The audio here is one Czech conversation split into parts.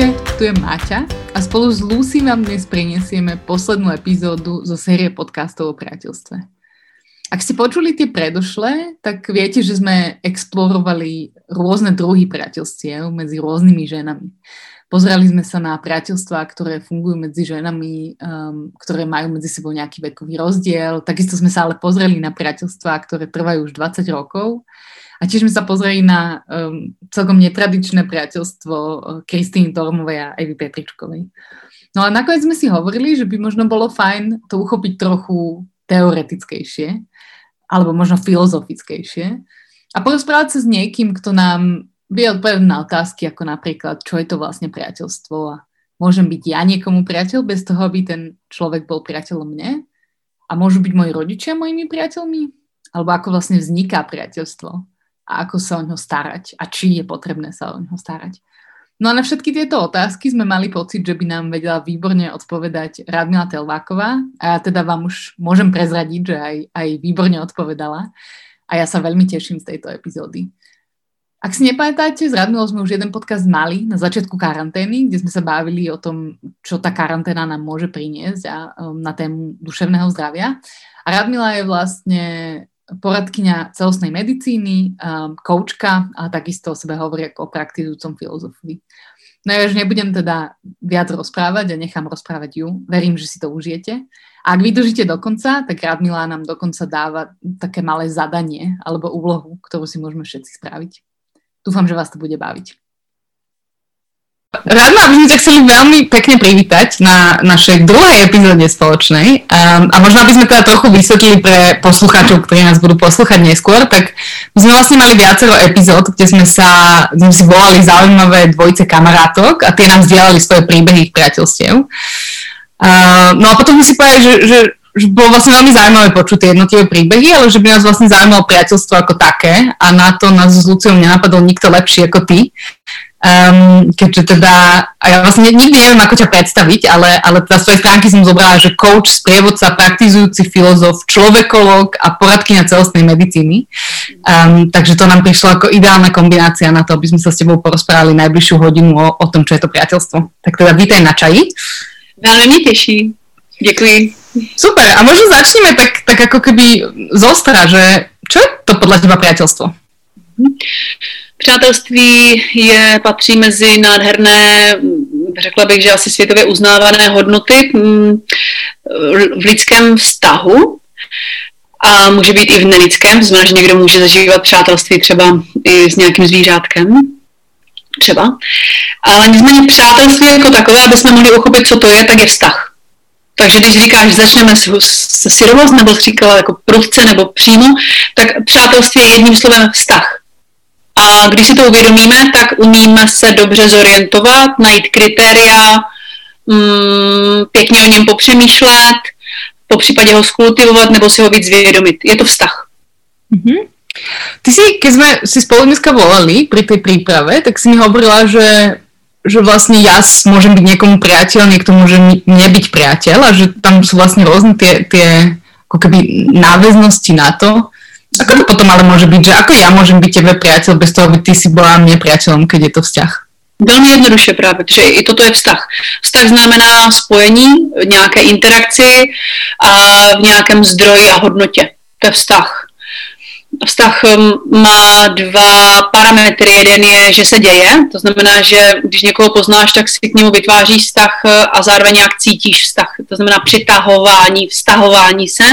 Ahojte, tu je Máťa a spolu s Lucy vám dnes prinesieme poslednú epizódu zo série podcastov o priateľstve. Ak ste počuli tie predošlé, tak viete, že sme explorovali rôzne druhy priateľstiev medzi rôznymi ženami. Pozerali sme sa na priateľstvá, ktoré fungujú medzi ženami, um, ktoré majú medzi sebou nejaký vekový rozdiel. Takisto sme sa ale pozreli na priateľstvá, ktoré trvajú už 20 rokov a tiež sme sa pozreli na um, celkom netradičné priateľstvo uh, Kristýny Tormovej a Evy Petričkovej. No a nakoniec sme si hovorili, že by možno bolo fajn to uchopiť trochu teoretickejšie, alebo možno filozofickejšie a porozprávať sa s niekým, kto nám vie odpovedať na otázky, ako napríklad, čo je to vlastne priateľstvo a môžem byť ja niekomu priateľ bez toho, aby ten človek bol priateľom mne? A môžu byť moji rodičia mojimi priateľmi? Alebo ako vlastne vzniká priateľstvo? A ako sa o ňo starať a či je potrebné sa o ňo starať. No a na všetky tieto otázky sme mali pocit, že by nám vedela výborne odpovedať Radmila Telváková a ja teda vám už môžem prezradiť, že aj, aj výborne odpovedala a ja sa veľmi teším z tejto epizódy. Ak si nepamätáte, s Radmilou sme už jeden podcast mali na začiatku karantény, kde sme sa bavili o tom, čo tá karanténa nám môže priniesť a um, na tému duševného zdravia. A Radmila je vlastne poradkyňa celostnej medicíny, um, koučka a takisto o sebe hovorí ako o praktizujúcom filozofovi. No ja už nebudem teda viac rozprávať a nechám rozprávať ju. Verím, že si to užijete. A ak vydržíte do konca, tak Radmila nám dokonca dáva také malé zadanie alebo úlohu, ktorú si môžeme všetci spraviť. Dúfam, že vás to bude baviť. Rada by sme ťa chceli veľmi pekne privítať na našej druhej epizóde spoločnej. Um, a možno by sme teda trochu vysvetlili pre poslucháčov, ktorí nás budú poslúchať neskôr, tak my sme vlastne mali viacero epizód, kde sme sa, sme si volali zaujímavé dvojice kamarátok a tie nám zdieľali svoje príbehy ich priateľstiev. Uh, no a potom sme si povedali, že, že, že bolo vlastne veľmi zaujímavé počuť tie jednotlivé príbehy, ale že by nás vlastne zaujímalo priateľstvo ako také a na to nás s Luciou nenapadol nikto lepší ako ty. Um, keďže teda, a ja vlastne nikdy neviem, ako ťa predstaviť, ale, ale teda z tvojej stránky som zobrala, že coach, sprievodca, praktizujúci filozof, človekolog a poradkynia celostnej medicíny. Um, takže to nám prišlo ako ideálna kombinácia na to, aby sme sa s tebou porozprávali najbližšiu hodinu o, o tom, čo je to priateľstvo. Tak teda vítaj na čaji. Veľmi mi teší. Děkuji. Super, a možno začneme tak, tak ako keby zostra, že čo je to podľa teba priateľstvo? Mhm. Přátelství je, patří mezi nádherné, řekla bych, že asi světově uznávané hodnoty mm, v lidském vztahu a může být i v nelidském, znamená, že někdo může zažívat přátelství třeba i s nějakým zvířátkem, třeba. Ale nicméně přátelství jako takové, aby jsme mohli uchopit, co to je, tak je vztah. Takže když říkáš, že začneme se syrovost, nebo říkala jako prudce nebo přímo, tak přátelství je jedním slovem vztah. A když si to uvědomíme, tak umíme se dobře zorientovat, najít kritéria, mm, pěkně o něm popřemýšlet, po případě ho skultivovat nebo si ho víc zvědomit. Je to vztah. Mm-hmm. Ty si, keď sme si spolu dneska volali pri tej príprave, tak si mi hovorila, že, že vlastne ja môžem byť niekomu priateľ, niekto môže nebyť priateľ a že tam sú vlastne rôzne tie, tie ako keby na to, Ako to potom ale môže byť, že ako ja môžem byť tebe priateľ bez toho, aby ty si bola mne priateľom, keď je to vzťah? Velmi jednoduše právě, protože i toto je vztah. Vztah znamená spojení, nějaké interakci a v nějakém zdroji a hodnotě. To je vztah. Vztah um, má dva parametry. Jeden je, že se děje, to znamená, že když někoho poznáš, tak si k němu vytváříš vztah a zároveň jak cítíš vztah. To znamená přitahování, vztahování se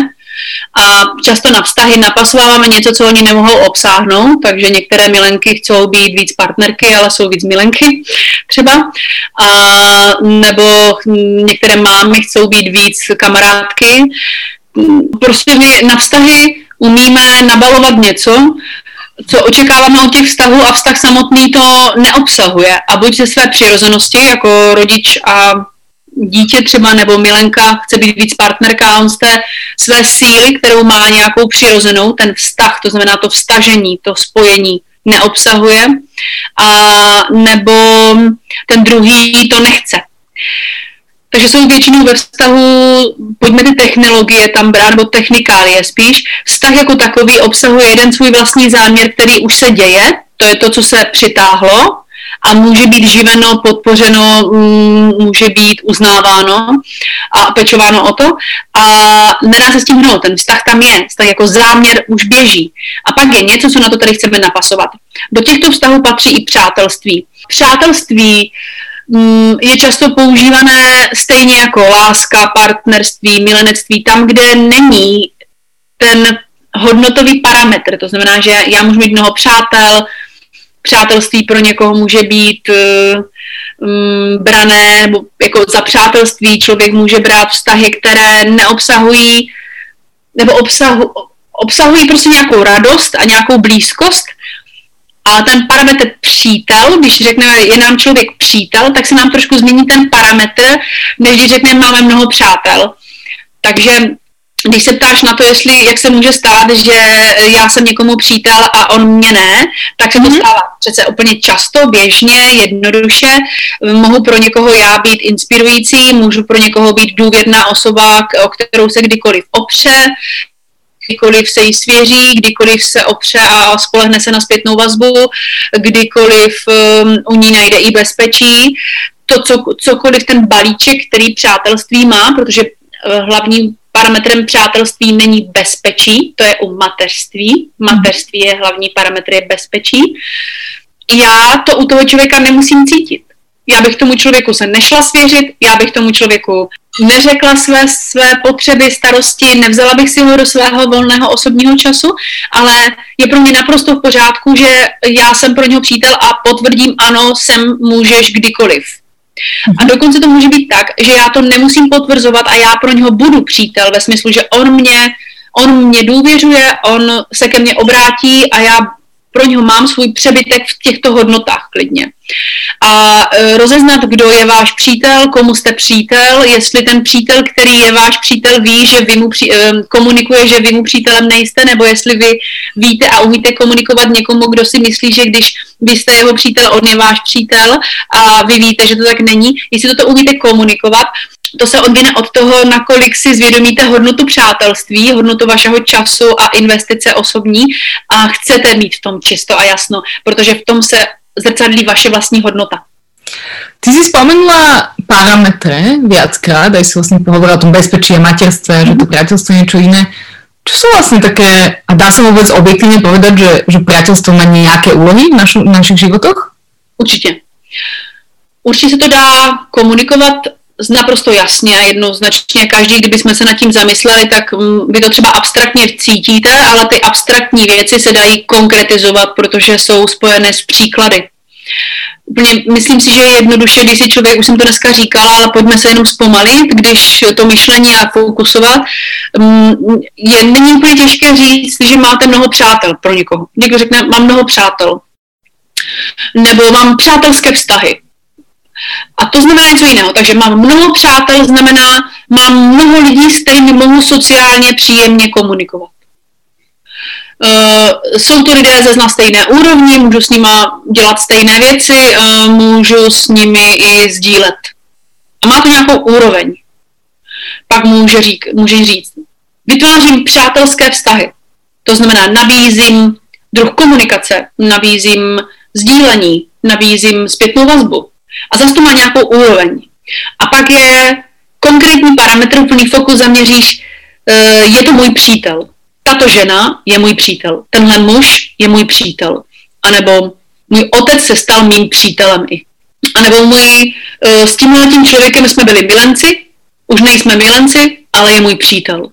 a často na vztahy napasováváme něco, co oni nemohou obsáhnout, takže některé milenky chcou být víc partnerky, ale jsou víc milenky třeba. A, nebo některé mámy chcou být víc kamarádky. Prostě my na vztahy umíme nabalovat něco, co očekáváme od těch vztahů a vztah samotný to neobsahuje. A buď ze své přirozenosti jako rodič a dítě třeba nebo milenka chce být víc partnerka a on z té své síly, kterou má nějakou přirozenou, ten vztah, to znamená to vstažení, to spojení, neobsahuje, a nebo ten druhý to nechce. Takže jsou většinou ve vztahu, pojďme ty technologie tam brát, nebo technikálie spíš. Vztah jako takový obsahuje jeden svůj vlastní záměr, který už se děje, to je to, co se přitáhlo, a může být živeno, podpořeno, mm, může být uznáváno a pečováno o to a nedá se s tím hnout. Ten vztah tam je, vztah jako záměr už běží. A pak je něco, co na to tady chceme napasovat. Do těchto vztahů patří i přátelství. Přátelství mm, je často používané stejně jako láska, partnerství, milenectví, tam, kde není ten hodnotový parametr. To znamená, že já můžu mít mnoho přátel, přátelství pro někoho může být um, brané, nebo jako za přátelství člověk může brát vztahy, které neobsahují, nebo obsahu, obsahují prostě nějakou radost a nějakou blízkost, a ten parametr přítel, když řekneme, je nám člověk přítel, tak se nám trošku změní ten parametr, než když řekneme, máme mnoho přátel. Takže když se ptáš na to, jestli, jak se může stát, že já jsem někomu přítel a on mě ne, tak se to mm-hmm. stává přece úplně často, běžně, jednoduše. Mohu pro někoho já být inspirující, můžu pro někoho být důvěrná osoba, o kterou se kdykoliv opře, kdykoliv se jí svěří, kdykoliv se opře a spolehne se na zpětnou vazbu, kdykoliv um, u ní najde i bezpečí. To, co, cokoliv ten balíček, který přátelství má, protože uh, hlavním parametrem přátelství není bezpečí, to je u mateřství. Mateřství je hlavní parametr, je bezpečí. Já to u toho člověka nemusím cítit. Já bych tomu člověku se nešla svěřit, já bych tomu člověku neřekla své, své potřeby, starosti, nevzala bych si ho do svého volného osobního času, ale je pro mě naprosto v pořádku, že já jsem pro něho přítel a potvrdím ano, sem můžeš kdykoliv. A dokonce to může být tak, že já to nemusím potvrzovat a já pro něho budu přítel ve smyslu, že on mě, on mě důvěřuje, on se ke mně obrátí a já pro něho mám svůj přebytek v těchto hodnotách klidně. A e, rozeznat, kdo je váš přítel, komu jste přítel, jestli ten přítel, který je váš přítel, ví, že vy mu při, e, komunikuje, že vy mu přítelem nejste, nebo jestli vy víte a umíte komunikovat někomu, kdo si myslí, že když vy jste jeho přítel, on je váš přítel a vy víte, že to tak není, jestli toto umíte komunikovat, to se odvíne od toho, nakolik si zvědomíte hodnotu přátelství, hodnotu vašeho času a investice osobní a chcete mít v tom čisto a jasno, protože v tom se zrcadlí vaše vlastní hodnota. Ty si spomenula parametre viackrát, aj si vlastne hovorila o tom bezpečí a materstve, mm-hmm. že to priateľstvo je niečo iné. Čo sú vlastne také, a dá sa vôbec objektívne povedať, že, že priateľstvo má nejaké úlohy v, našu, v našich životoch? Určitě. Určitě se to dá komunikovat naprosto jasně a jednoznačně. Každý, kdybychom se nad tím zamysleli, tak mm, vy to třeba abstraktně cítíte, ale ty abstraktní věci se dají konkretizovat, protože jsou spojené s příklady. Úplně myslím si, že je jednoduše, když si člověk, už jsem to dneska říkala, ale pojďme se jenom zpomalit, když to myšlení a fokusovat, mm, je, není úplně těžké říct, že máte mnoho přátel pro někoho. Někdo řekne, mám mnoho přátel. Nebo mám přátelské vztahy a to znamená něco jiného. Takže mám mnoho přátel, znamená, mám mnoho lidí, s kterými mohu sociálně příjemně komunikovat. Uh, jsou to lidé ze na stejné úrovni, můžu s nimi dělat stejné věci, uh, můžu s nimi i sdílet. A má to nějakou úroveň. Pak může, řík, může říct, vytvářím přátelské vztahy. To znamená, nabízím druh komunikace, nabízím sdílení, nabízím zpětnou vazbu. A zase to má nějakou úroveň. A pak je konkrétní parametr, úplný fokus zaměříš, eh, je to můj přítel. Tato žena je můj přítel. Tenhle muž je můj přítel. A nebo můj otec se stal mým přítelem i. A nebo můj, eh, s tímhle tím člověkem jsme byli milenci, už nejsme milenci, ale je můj přítel.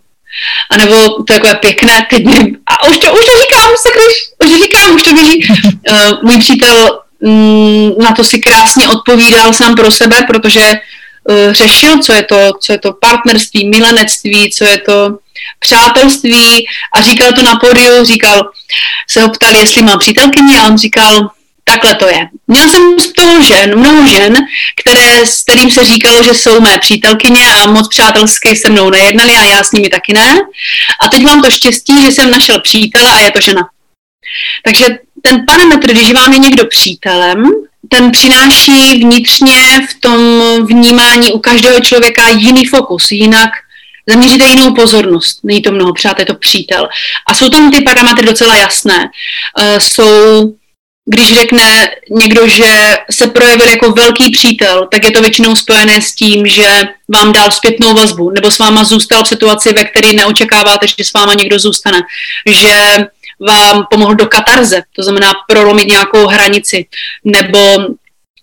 A nebo to je takové pěkné, teď nevím, a už to, už to říkám, sakryš, už to říkám, už to běží. Uh, můj přítel na to si krásně odpovídal sám pro sebe, protože uh, řešil, co je, to, co je to partnerství, milenectví, co je to přátelství a říkal to na pódiu, říkal, se ho ptali, jestli má přítelkyni a on říkal, takhle to je. Měl jsem z toho žen, mnoho žen, které, s kterým se říkalo, že jsou mé přítelkyně a moc přátelsky se mnou nejednali a já s nimi taky ne. A teď mám to štěstí, že jsem našel přítele a je to žena. Takže ten parametr, když vám je někdo přítelem, ten přináší vnitřně v tom vnímání u každého člověka jiný fokus, jinak zaměříte jinou pozornost. Není to mnoho přát, je to přítel. A jsou tam ty parametry docela jasné. Uh, jsou když řekne někdo, že se projevil jako velký přítel, tak je to většinou spojené s tím, že vám dal zpětnou vazbu, nebo s váma zůstal v situaci, ve které neočekáváte, že s váma někdo zůstane, že vám pomohl do katarze, to znamená prolomit nějakou hranici, nebo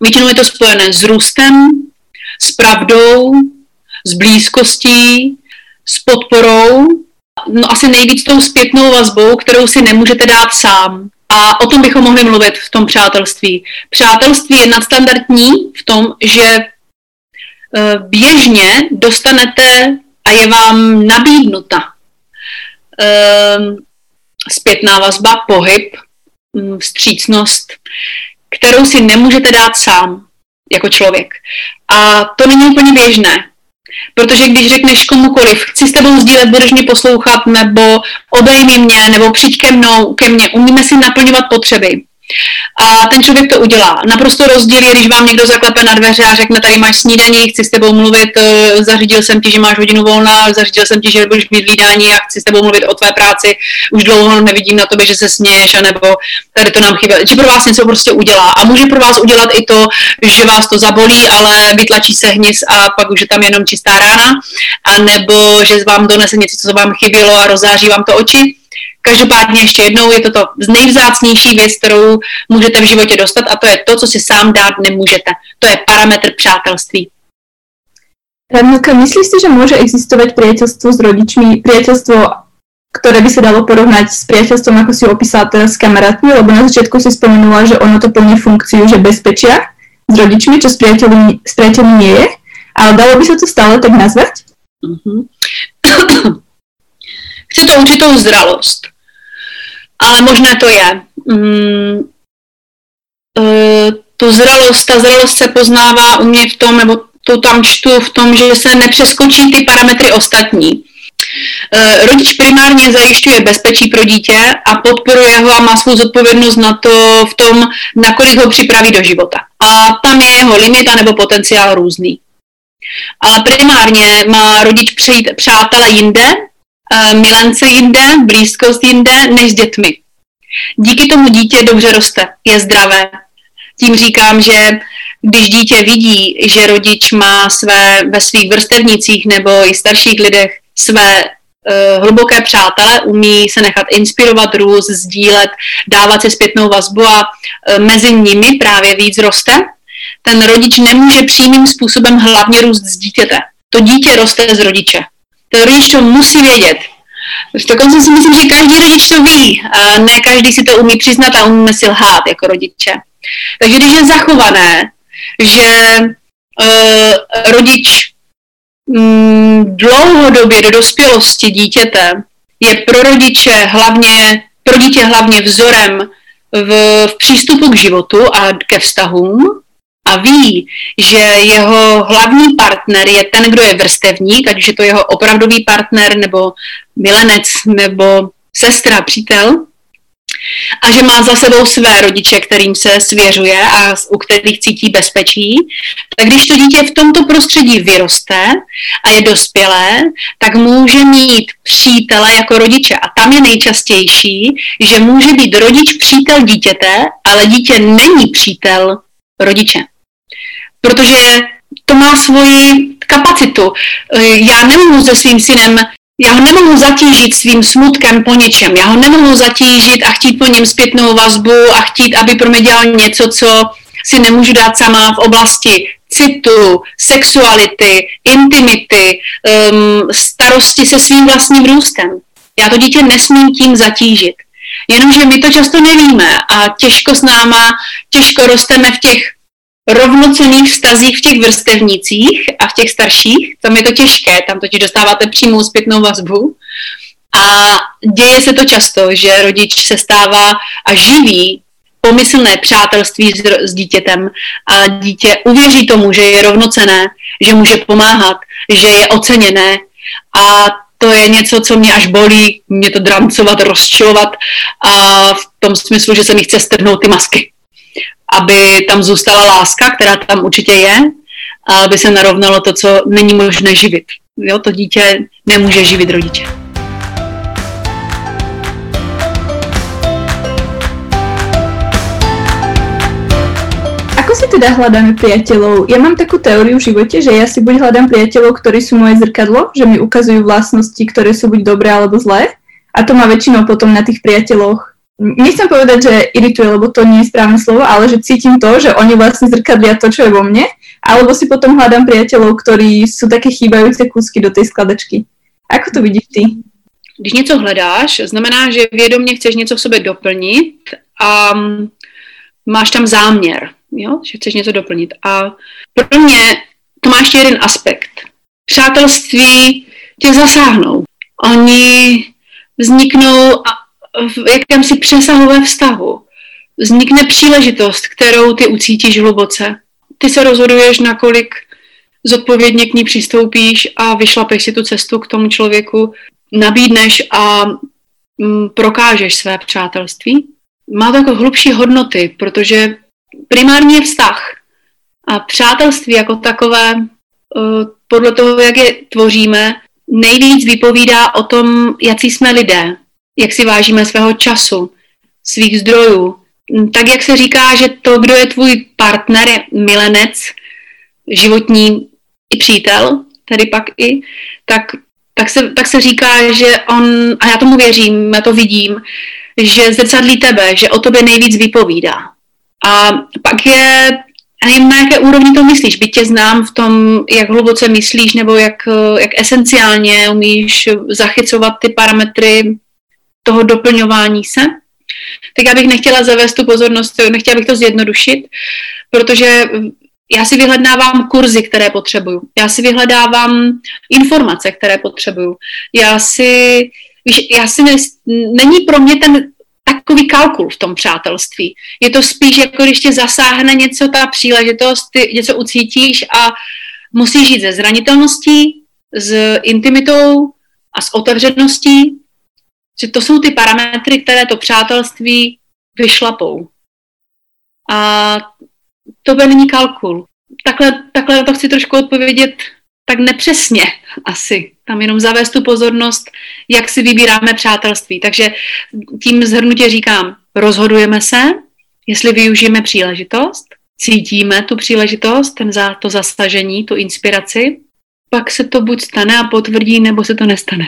většinou je to spojené s růstem, s pravdou, s blízkostí, s podporou, no asi nejvíc tou zpětnou vazbou, kterou si nemůžete dát sám. A o tom bychom mohli mluvit v tom přátelství. Přátelství je nadstandardní v tom, že e, běžně dostanete a je vám nabídnuta e, zpětná vazba, pohyb, vstřícnost, kterou si nemůžete dát sám jako člověk. A to není úplně běžné. Protože když řekneš komukoliv, chci s tebou sdílet, budeš mě poslouchat, nebo obejmi mě, nebo přijď ke mnou, ke mně, umíme si naplňovat potřeby. A ten člověk to udělá. Naprosto rozdíl je, když vám někdo zaklepe na dveře a řekne, tady máš snídaní, chci s tebou mluvit, eh, zařídil jsem ti, že máš hodinu volna, zařídil jsem ti, že budeš mít výdání a chci s tebou mluvit o tvé práci, už dlouho nevidím na tobě, že se směješ, anebo tady to nám chybí. Že pro vás něco prostě udělá. A může pro vás udělat i to, že vás to zabolí, ale vytlačí se hnis a pak už je tam jenom čistá rána, anebo že vám donese něco, co vám chybělo a rozáří vám to oči Každopádně ještě jednou je to to z nejvzácnější věc, kterou můžete v životě dostat a to je to, co si sám dát nemůžete. To je parametr přátelství. Radmilka, myslíš si, že může existovat priateľstvo s rodičmi, priateľstvo, které by se dalo porovnat s priateľstvom, jako si opísala teraz s kamarátmi, lebo na začátku si spomenula, že ono to plní funkciu, že bezpečia s rodičmi, čo s priateľmi, s nie je, ale dalo by se to stále tak nazvat? Mm-hmm. Chce to určitou zralost. Ale možné to je. Mm, uh, tu zralost, ta zralost se poznává u mě v tom, nebo to tam čtu v tom, že se nepřeskočí ty parametry ostatní. Uh, rodič primárně zajišťuje bezpečí pro dítě a podporuje ho a má svou zodpovědnost na to v tom, nakolik ho připraví do života. A tam je jeho limit nebo potenciál různý. Ale primárně má rodič přijít přátele jinde, milence jinde, blízkost jinde, než s dětmi. Díky tomu dítě dobře roste, je zdravé. Tím říkám, že když dítě vidí, že rodič má své ve svých vrstevnicích nebo i starších lidech své uh, hluboké přátele, umí se nechat inspirovat, růst, sdílet, dávat si zpětnou vazbu a uh, mezi nimi právě víc roste, ten rodič nemůže přímým způsobem hlavně růst z dítěte. To dítě roste z rodiče ten rodič to musí vědět. Dokonce si myslím, že každý rodič to ví. A ne každý si to umí přiznat a umíme si lhát jako rodiče. Takže když je zachované, že uh, rodič um, dlouhodobě do dospělosti dítěte je pro rodiče hlavně, pro dítě hlavně vzorem v, v přístupu k životu a ke vztahům, a ví, že jeho hlavní partner je ten, kdo je vrstevník, ať už je to jeho opravdový partner, nebo milenec, nebo sestra, přítel, a že má za sebou své rodiče, kterým se svěřuje a u kterých cítí bezpečí, tak když to dítě v tomto prostředí vyroste a je dospělé, tak může mít přítele jako rodiče. A tam je nejčastější, že může být rodič přítel dítěte, ale dítě není přítel rodiče protože to má svoji kapacitu. Eh, já nemohu se svým synem, já ho nemohu zatížit svým smutkem po něčem, já ho nemohu zatížit a chtít po něm zpětnou vazbu a chtít, aby pro mě dělal něco, co si nemůžu dát sama v oblasti citu, sexuality, intimity, um, starosti se svým vlastním růstem. Já to dítě nesmím tím zatížit. Jenomže my to často nevíme a těžko s náma, těžko rosteme v těch rovnocených vztazích v těch vrstevnicích a v těch starších, tam je to těžké, tam totiž dostáváte přímou zpětnou vazbu. A děje se to často, že rodič se stává a živí pomyslné přátelství s, s dítětem a dítě uvěří tomu, že je rovnocené, že může pomáhat, že je oceněné. A to je něco, co mě až bolí, mě to drancovat, rozčilovat a v tom smyslu, že se mi chce strhnout ty masky aby tam zůstala láska, která tam určitě je, a aby se narovnalo to, co není možné živit. Jo, to dítě nemůže živit rodiče. ako si teda hľadáme priateľov? Ja mám takú teóriu v živote, že ja si buď hľadám priateľov, ktorí sú moje zrkadlo, že mi ukazujú vlastnosti, ktoré sú buď dobré alebo zlé. A to má väčšinou potom na tých priateľoch nechcem povedať, že irituje, lebo to nie je správne slovo, ale že cítim to, že oni vlastne zrkadlia to, čo je vo mne, alebo si potom hľadám priateľov, ktorí sú také chýbajúce kúsky do tej skladačky. Ako to vidíš ty? Když něco hledáš, znamená, že vědomě chceš něco v sobě doplnit a máš tam záměr, jo? že chceš něco doplnit. A pro mě to má ještě jeden aspekt. Přátelství tě zasáhnou. Oni vzniknou v jakémsi přesahovém vztahu. Vznikne příležitost, kterou ty ucítíš hluboce. Ty se rozhoduješ, nakolik zodpovědně k ní přistoupíš a vyšlapeš si tu cestu k tomu člověku, nabídneš a mm, prokážeš své přátelství má to jako hlubší hodnoty, protože primárně je vztah a přátelství jako takové, eh, podle toho, jak je tvoříme, nejvíc vypovídá o tom, jaký jsme lidé, jak si vážíme svého času, svých zdrojů. Tak, jak se říká, že to, kdo je tvůj partner, je milenec, životní i přítel, tedy pak i, tak, tak, se, tak se říká, že on, a já tomu věřím, já to vidím, že zrcadlí tebe, že o tobě nejvíc vypovídá. A pak je, nevím, na jaké úrovni to myslíš, byť tě znám v tom, jak hluboce myslíš, nebo jak, jak esenciálně umíš zachycovat ty parametry toho doplňování se, tak já bych nechtěla zavést tu pozornost, nechtěla bych to zjednodušit, protože já si vyhledávám kurzy, které potřebuju. Já si vyhledávám informace, které potřebuju. Já si Víš, já si ne, není pro mě ten takový kalkul v tom přátelství. Je to spíš jako když tě zasáhne něco, ta příležitost, ty něco ucítíš a musíš žít ze zranitelností, s intimitou a s otevřeností, že to jsou ty parametry, které to přátelství vyšlapou. A to by není kalkul. Takhle, takhle na to chci trošku odpovědět tak nepřesně asi. Tam jenom zavést tu pozornost, jak si vybíráme přátelství. Takže tím zhrnutě říkám, rozhodujeme se, jestli využijeme příležitost, cítíme tu příležitost, ten za, to zastažení, tu inspiraci, pak se to buď stane a potvrdí, nebo se to nestane.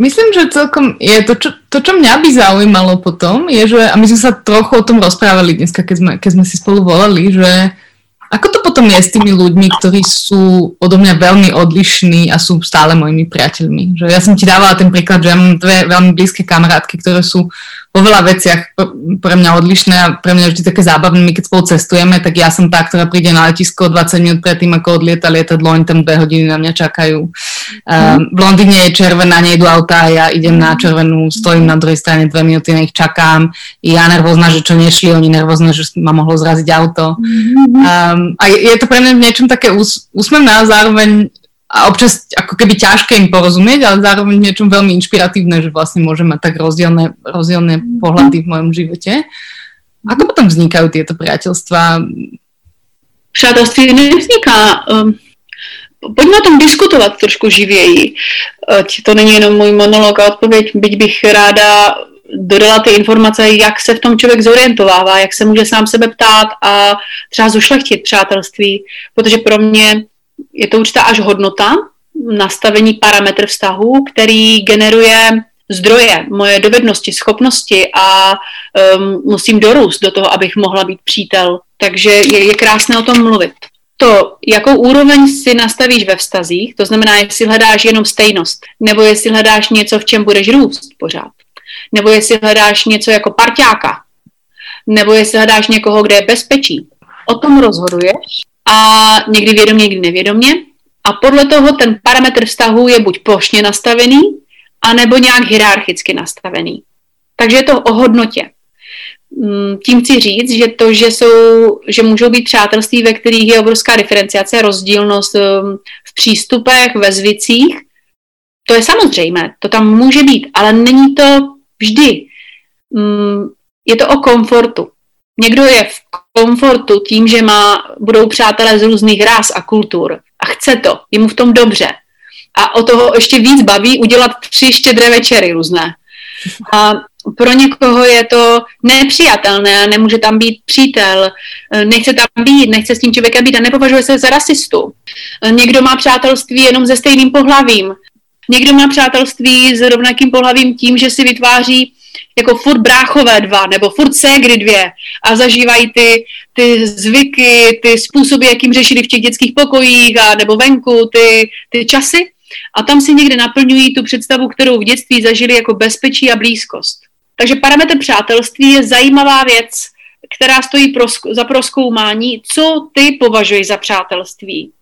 Myslím, že celkom je to, čo, to, čo mňa by zaujímalo potom, je, že, a my sme sa trochu o tom rozprávali dneska, keď sme, keď sme si spolu volali, že Ako to potom je s tými ľuďmi, ktorí sú odo mňa veľmi odlišní a sú stále mojimi priateľmi? Že ja som ti dávala ten príklad, že ja mám dve veľmi blízke kamarátky, ktoré sú vo veľa veciach pre mňa odlišné a pre mňa vždy také zábavné. My keď spolu cestujeme, tak ja som tá, ktorá príde na letisko 20 minút predtým, ako odlieta lietadlo, oni tam dve hodiny na mňa čakajú. Mm. v Londýne je červená, nejdu auta, ja idem na červenú, stojím na druhej strane dve minúty, na ich čakám. Ja nervózna, že čo nešli, oni nervózne, že ma mohlo zraziť auto. Um, a je, je to pre mňa v niečom také ús, úsmevné a zároveň a občas ako keby ťažké im porozumieť, ale zároveň niečom veľmi inšpiratívne, že vlastne môžem mať tak rozdielne, rozdielne pohľady v mojom živote. Ako potom vznikajú tieto priateľstva? Přátelství nevzniká. Um, pojďme o tom diskutovat trošku živěji. Ať to není jenom můj monolog a odpověď, byť bych ráda dodala ty informace, jak se v tom člověk zorientovává, jak se může sám sebe ptát a třeba zušlechtit přátelství, protože pro mě je to určitá až hodnota, nastavení parametr vztahu, který generuje zdroje, moje dovednosti, schopnosti a um, musím dorůst do toho, abych mohla být přítel. Takže je, je krásné o tom mluvit. To, jakou úroveň si nastavíš ve vztazích, to znamená, jestli hledáš jenom stejnost, nebo jestli hledáš něco, v čem budeš růst pořád, nebo jestli hledáš něco jako parťáka, nebo jestli hledáš někoho, kde je bezpečí. O tom rozhoduješ a někdy vědomě, někdy nevědomě. A podle toho ten parametr vztahu je buď plošně nastavený, anebo nějak hierarchicky nastavený. Takže je to o hodnotě. Mm, tím chci říct, že to, že, jsou, že můžou být přátelství, ve kterých je obrovská diferenciace, rozdílnost um, v přístupech, ve zvicích, to je samozřejmé, to tam může být, ale není to vždy. Mm, je to o komfortu. Někdo je v komfortu tím, že má, budou přátelé z různých rás a kultur a chce to, je mu v tom dobře. A o toho ještě víc baví udělat tři štědré večery různé. A pro někoho je to nepřijatelné, nemůže tam být přítel, nechce tam být, nechce s tím člověkem být a nepovažuje se za rasistu. Někdo má přátelství jenom se stejným pohlavím. Někdo má přátelství s rovnakým pohlavím tím, že si vytváří jako furt bráchové dva, nebo furt ségry dvě a zažívají ty, ty zvyky, ty způsoby, jakým řešili v těch dětských pokojích a nebo venku ty, ty časy a tam si někde naplňují tu představu, kterou v dětství zažili jako bezpečí a blízkost. Takže parametr přátelství je zajímavá věc, která stojí pro, za proskoumání, co ty považuješ za přátelství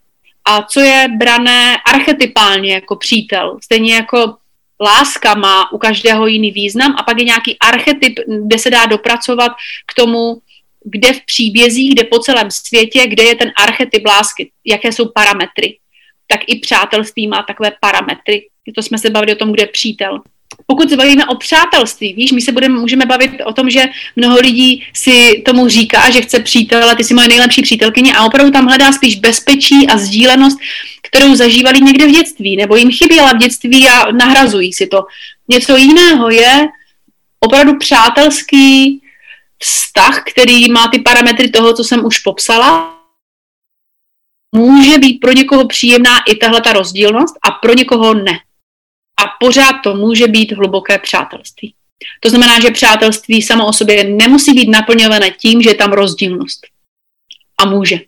a co je brané archetypálně jako přítel. Stejně jako láska má u každého jiný význam a pak je nějaký archetyp, kde se dá dopracovat k tomu, kde v příbězích, kde po celém světě, kde je ten archetyp lásky, jaké jsou parametry. Tak i přátelství má takové parametry. To jsme se bavili o tom, kde je přítel pokud se bavíme o přátelství, víš, my se budeme, můžeme bavit o tom, že mnoho lidí si tomu říká, že chce přítele, ty jsi moje nejlepší přítelkyně a opravdu tam hledá spíš bezpečí a sdílenost, kterou zažívali někde v dětství, nebo jim chyběla v dětství a nahrazují si to. Něco jiného je opravdu přátelský vztah, který má ty parametry toho, co jsem už popsala, může být pro někoho příjemná i tahle ta rozdílnost a pro někoho ne a pořád to může být hluboké přátelství. To znamená, že přátelství samo o sobě nemusí být naplňované tím, že je tam rozdílnost. A může.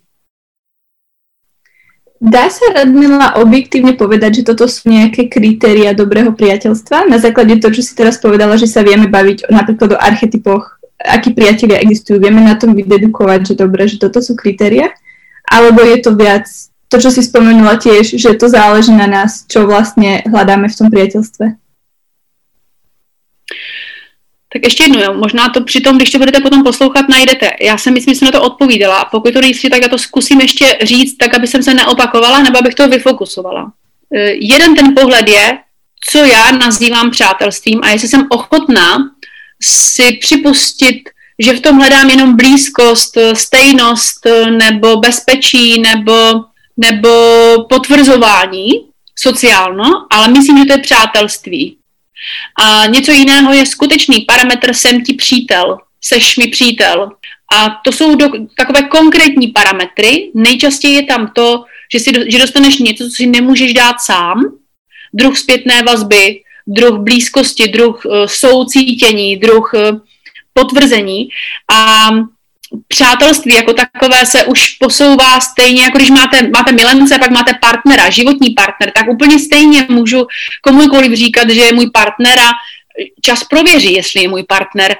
Dá se, Radmila, objektívne povedať, že toto sú nejaké kritéria dobrého priateľstva? Na základe toho, čo si teraz povedala, že sa vieme baviť napríklad o archetypoch, akí priatelia existujú, vieme na tom vydedukovať, že dobre, že toto sú kritéria? Alebo je to viac to, čo si spomenula tiež, že to záleží na nás, čo vlastně hledáme v tom priateľstve. Tak ještě jednou, možná to při tom, když to budete potom poslouchat, najdete. Já jsem myslím, že jsem na to odpovídala. Pokud to nejsi, tak já to zkusím ještě říct, tak aby jsem se neopakovala, nebo abych to vyfokusovala. E, jeden ten pohled je, co já nazývám přátelstvím a jestli jsem ochotná si připustit, že v tom hledám jenom blízkost, stejnost nebo bezpečí nebo nebo potvrzování sociálno, ale myslím, že to je přátelství. A něco jiného je skutečný parametr jsem ti přítel, seš mi přítel. A to jsou do, takové konkrétní parametry. Nejčastěji je tam to, že, si, že dostaneš něco, co si nemůžeš dát sám, druh zpětné vazby, druh blízkosti, druh uh, soucítění, druh uh, potvrzení. A přátelství jako takové se už posouvá stejně, jako když máte, máte milence, pak máte partnera, životní partner, tak úplně stejně můžu komukoliv říkat, že je můj partner a čas prověří, jestli je můj partner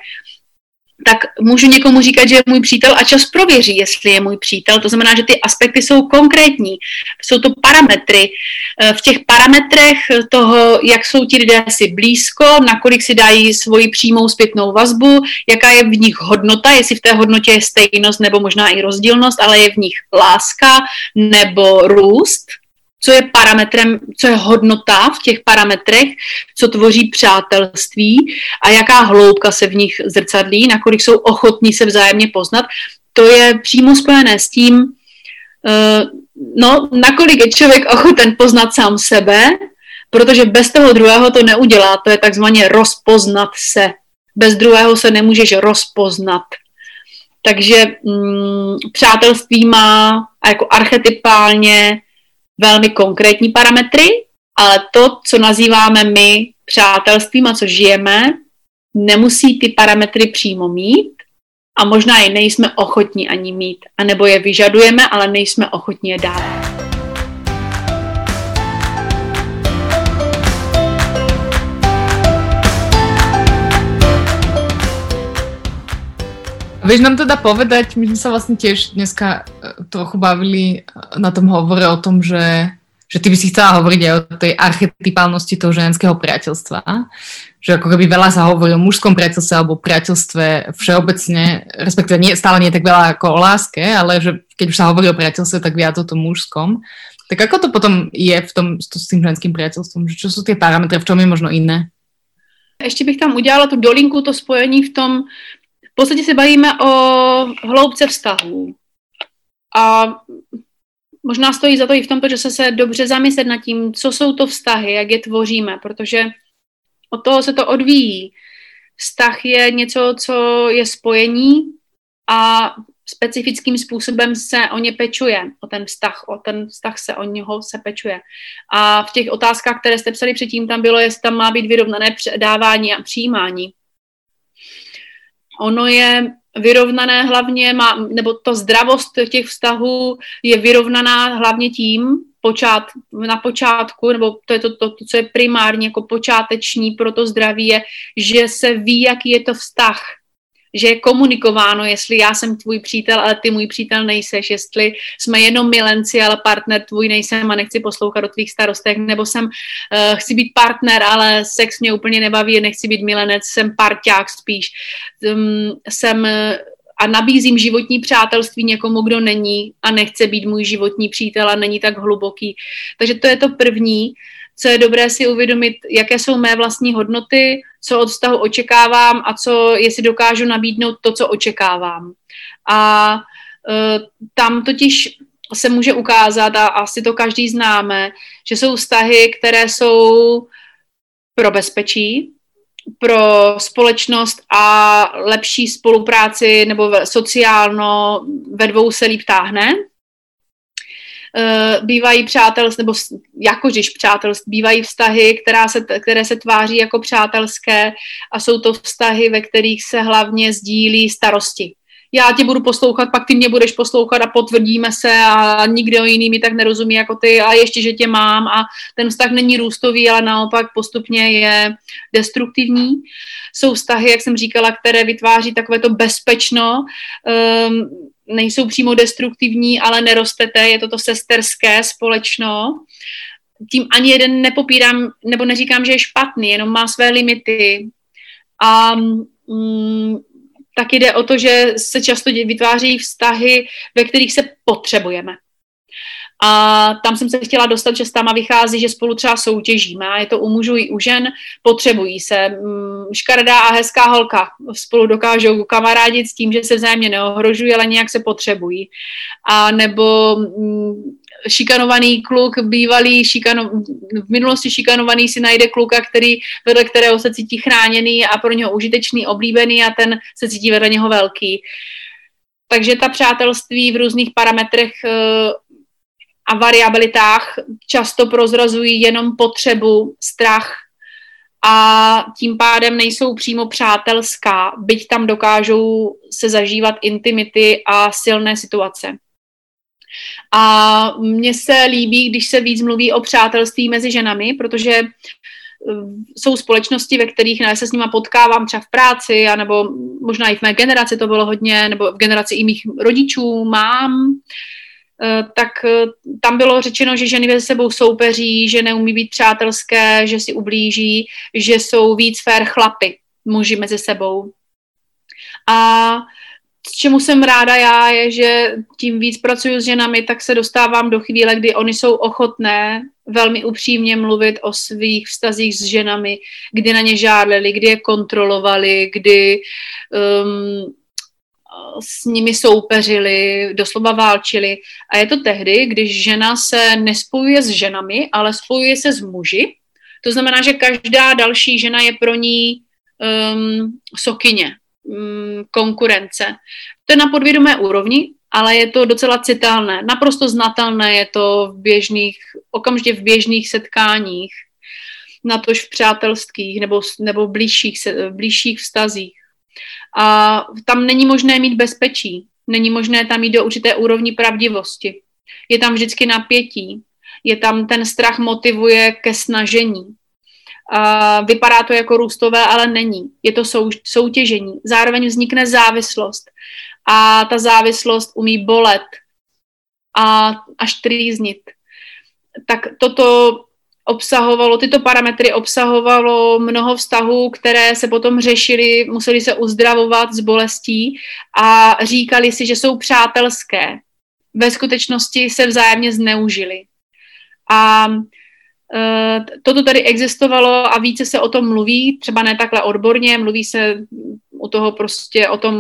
tak můžu někomu říkat, že je můj přítel a čas prověří, jestli je můj přítel. To znamená, že ty aspekty jsou konkrétní. Jsou to parametry. Eh, v těch parametrech toho, jak jsou ti lidé si blízko, nakolik si dají svoji přímou zpětnou vazbu, jaká je v nich hodnota, jestli v té hodnotě je stejnost nebo možná i rozdílnost, ale je v nich láska nebo růst, co je parametrem, co je hodnota v těch parametrech, co tvoří přátelství a jaká hloubka se v nich zrcadlí, nakolik jsou ochotní se vzájemně poznat, to je přímo spojené s tím, uh, no, nakolik je člověk ochoten poznat sám sebe, protože bez toho druhého to neudělá, to je takzvaně rozpoznat se. Bez druhého se nemůžeš rozpoznat. Takže mm, přátelství má a jako archetypálně velmi konkrétní parametry, ale to, co nazýváme my přátelstvím a co žijeme, nemusí ty parametry přímo mít a možná je nejsme ochotní ani mít, anebo je vyžadujeme, ale nejsme ochotní je dát. Vieš nám teda povedať, my sme sa vlastne tiež dneska e, trochu bavili e, na tom hovore o tom, že, že ty by si chcela hovoriť aj o tej archetypálnosti toho ženského priateľstva. Že ako keby veľa sa hovorí o mužskom priateľstve alebo priateľstve všeobecne, respektíve nie, stále nie tak veľa ako o láske, ale že keď už sa hovorí o priateľstve, tak viac o tom mužskom. Tak ako to potom je v tom, s tým ženským priateľstvom? Že čo sú tie parametre, v čom je možno iné? Ještě bych tam udělala tu dolinku, to spojení v tom, podstatě se bavíme o hloubce vztahů. A možná stojí za to i v tomto, že se se dobře zamyslet nad tím, co jsou to vztahy, jak je tvoříme, protože od toho se to odvíjí. Vztah je něco, co je spojení a specifickým způsobem se o ně pečuje, o ten vztah, o ten vztah se o něho se pečuje. A v těch otázkách, které jste psali předtím, tam bylo, jestli tam má být vyrovnané dávání a přijímání. Ono je vyrovnané hlavně, má, nebo to zdravost těch vztahů je vyrovnaná hlavně tím, počát, na počátku, nebo to je to, to, to, co je primárně jako počáteční pro to zdraví, je, že se ví, jaký je to vztah že je komunikováno, jestli já jsem tvůj přítel, ale ty můj přítel nejseš, jestli jsme jenom milenci, ale partner tvůj nejsem a nechci poslouchat o tvých starostech, nebo jsem, uh, chci být partner, ale sex mě úplně nebaví, nechci být milenec, jsem parťák spíš, um, jsem a nabízím životní přátelství někomu, kdo není a nechce být můj životní přítel a není tak hluboký. Takže to je to první co je dobré si uvědomit, jaké jsou mé vlastní hodnoty, co od vztahu očekávám a co, jestli dokážu nabídnout to, co očekávám. A uh, tam totiž se může ukázat, a asi to každý známe, že jsou vztahy, které jsou pro bezpečí, pro společnost a lepší spolupráci nebo sociálno ve dvou se líp táhne. Uh, bývají přátelství, nebo jako když přátelství, bývají vztahy, která se, které se tváří jako přátelské a jsou to vztahy, ve kterých se hlavně sdílí starosti. Já tě budu poslouchat, pak ty mě budeš poslouchat a potvrdíme se a nikdo jiný mi tak nerozumí jako ty a ještě, že tě mám a ten vztah není růstový, ale naopak postupně je destruktivní. Jsou vztahy, jak jsem říkala, které vytváří takové to bezpečno, um, nejsou přímo destruktivní, ale nerostete, je to to sesterské společno. Tím ani jeden nepopírám, nebo neříkám, že je špatný, jenom má své limity. A mm, tak jde o to, že se často vytváří vztahy, ve kterých se potřebujeme. A tam jsem se chtěla dostat, že s táma vychází, že spolu třeba soutěžíme a je to u mužů i u žen, potřebují se. Mm, škaredá a hezká holka spolu dokážou kamarádit s tím, že se vzájemně neohrožují, ale nějak se potřebují. A nebo mm, šikanovaný kluk, bývalý šikano, v minulosti šikanovaný si najde kluka, který, vedle kterého se cítí chráněný a pro něho užitečný, oblíbený a ten se cítí vedle něho velký. Takže ta přátelství v různých parametrech eh, a variabilitách často prozrazují jenom potřebu, strach a tím pádem nejsou přímo přátelská, byť tam dokážou se zažívat intimity a silné situace. A mně se líbí, když se víc mluví o přátelství mezi ženami, protože eh, jsou společnosti, ve kterých se s nima potkávám třeba v práci, anebo možná i v mé generaci to bylo hodně, nebo v generaci i mých rodičů, mám, tak eh, tam bylo řečeno, že ženy mezi sebou soupeří, že neumí být přátelské, že si ublíží, že jsou víc fair chlapy, muži mezi sebou. A čemu jsem ráda já, je, že tím víc pracuju s ženami, tak se dostávám do chvíle, kdy oni jsou ochotné velmi upřímně mluvit o svých vztazích s ženami, kdy na ně žádlili, kdy je kontrolovali, kdy um, s nimi soupeřili, doslova válčili. A je to tehdy, když žena se nespojuje s ženami, ale spojuje se s muži. To znamená, že každá další žena je pro ní um, sokyně, um, konkurence. To je na podvědomé úrovni, ale je to docela citelné, naprosto znatelné je to v běžných, okamžitě v běžných setkáních, natož v přátelských nebo, nebo blížších, blížších vztazích. A tam není možné mít bezpečí, není možné tam jít do určité úrovni pravdivosti. Je tam vždycky napětí, je tam ten strach motivuje ke snažení. A vypadá to jako růstové, ale není. Je to sou, soutěžení. Zároveň vznikne závislost. A ta závislost umí bolet a až trýznit. Tak toto obsahovalo, tyto parametry obsahovalo mnoho vztahů, které se potom řešily, museli se uzdravovat z bolestí a říkali si, že jsou přátelské. Ve skutečnosti se vzájemně zneužili. A e, toto tady existovalo a více se o tom mluví, třeba ne takhle odborně, mluví se u toho prostě o tom,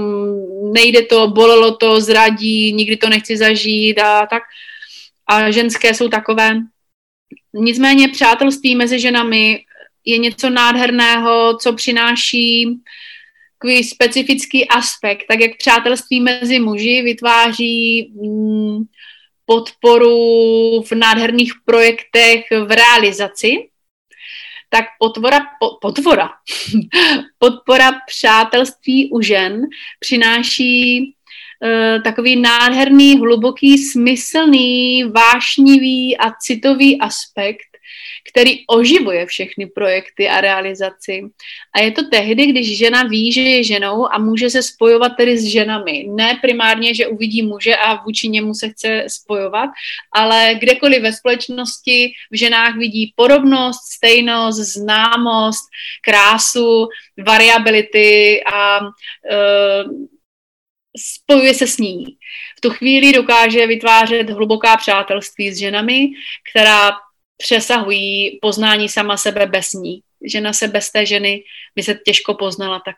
nejde to, bolelo to, zradí, nikdy to nechci zažít a tak. A ženské jsou takové, Nicméně přátelství mezi ženami je něco nádherného, co přináší takový specifický aspekt, tak jak přátelství mezi muži vytváří mm, podporu v nádherných projektech v realizaci, tak potvora, po, potvora, podpora přátelství u žen přináší takový nádherný, hluboký, smyslný, vášnivý a citový aspekt, který oživuje všechny projekty a realizaci. A je to tehdy, když žena ví, že je ženou a může se spojovat tedy s ženami. Ne primárně, že uvidí muže a vůči němu se chce spojovat, ale kdekoliv ve společnosti v ženách vidí podobnost, stejnost, známost, krásu, variability a uh, spojuje se s ní. V tu chvíli dokáže vytvářet hluboká přátelství s ženami, která přesahují poznání sama sebe bez ní. Žena se bez té ženy by se těžko poznala tak,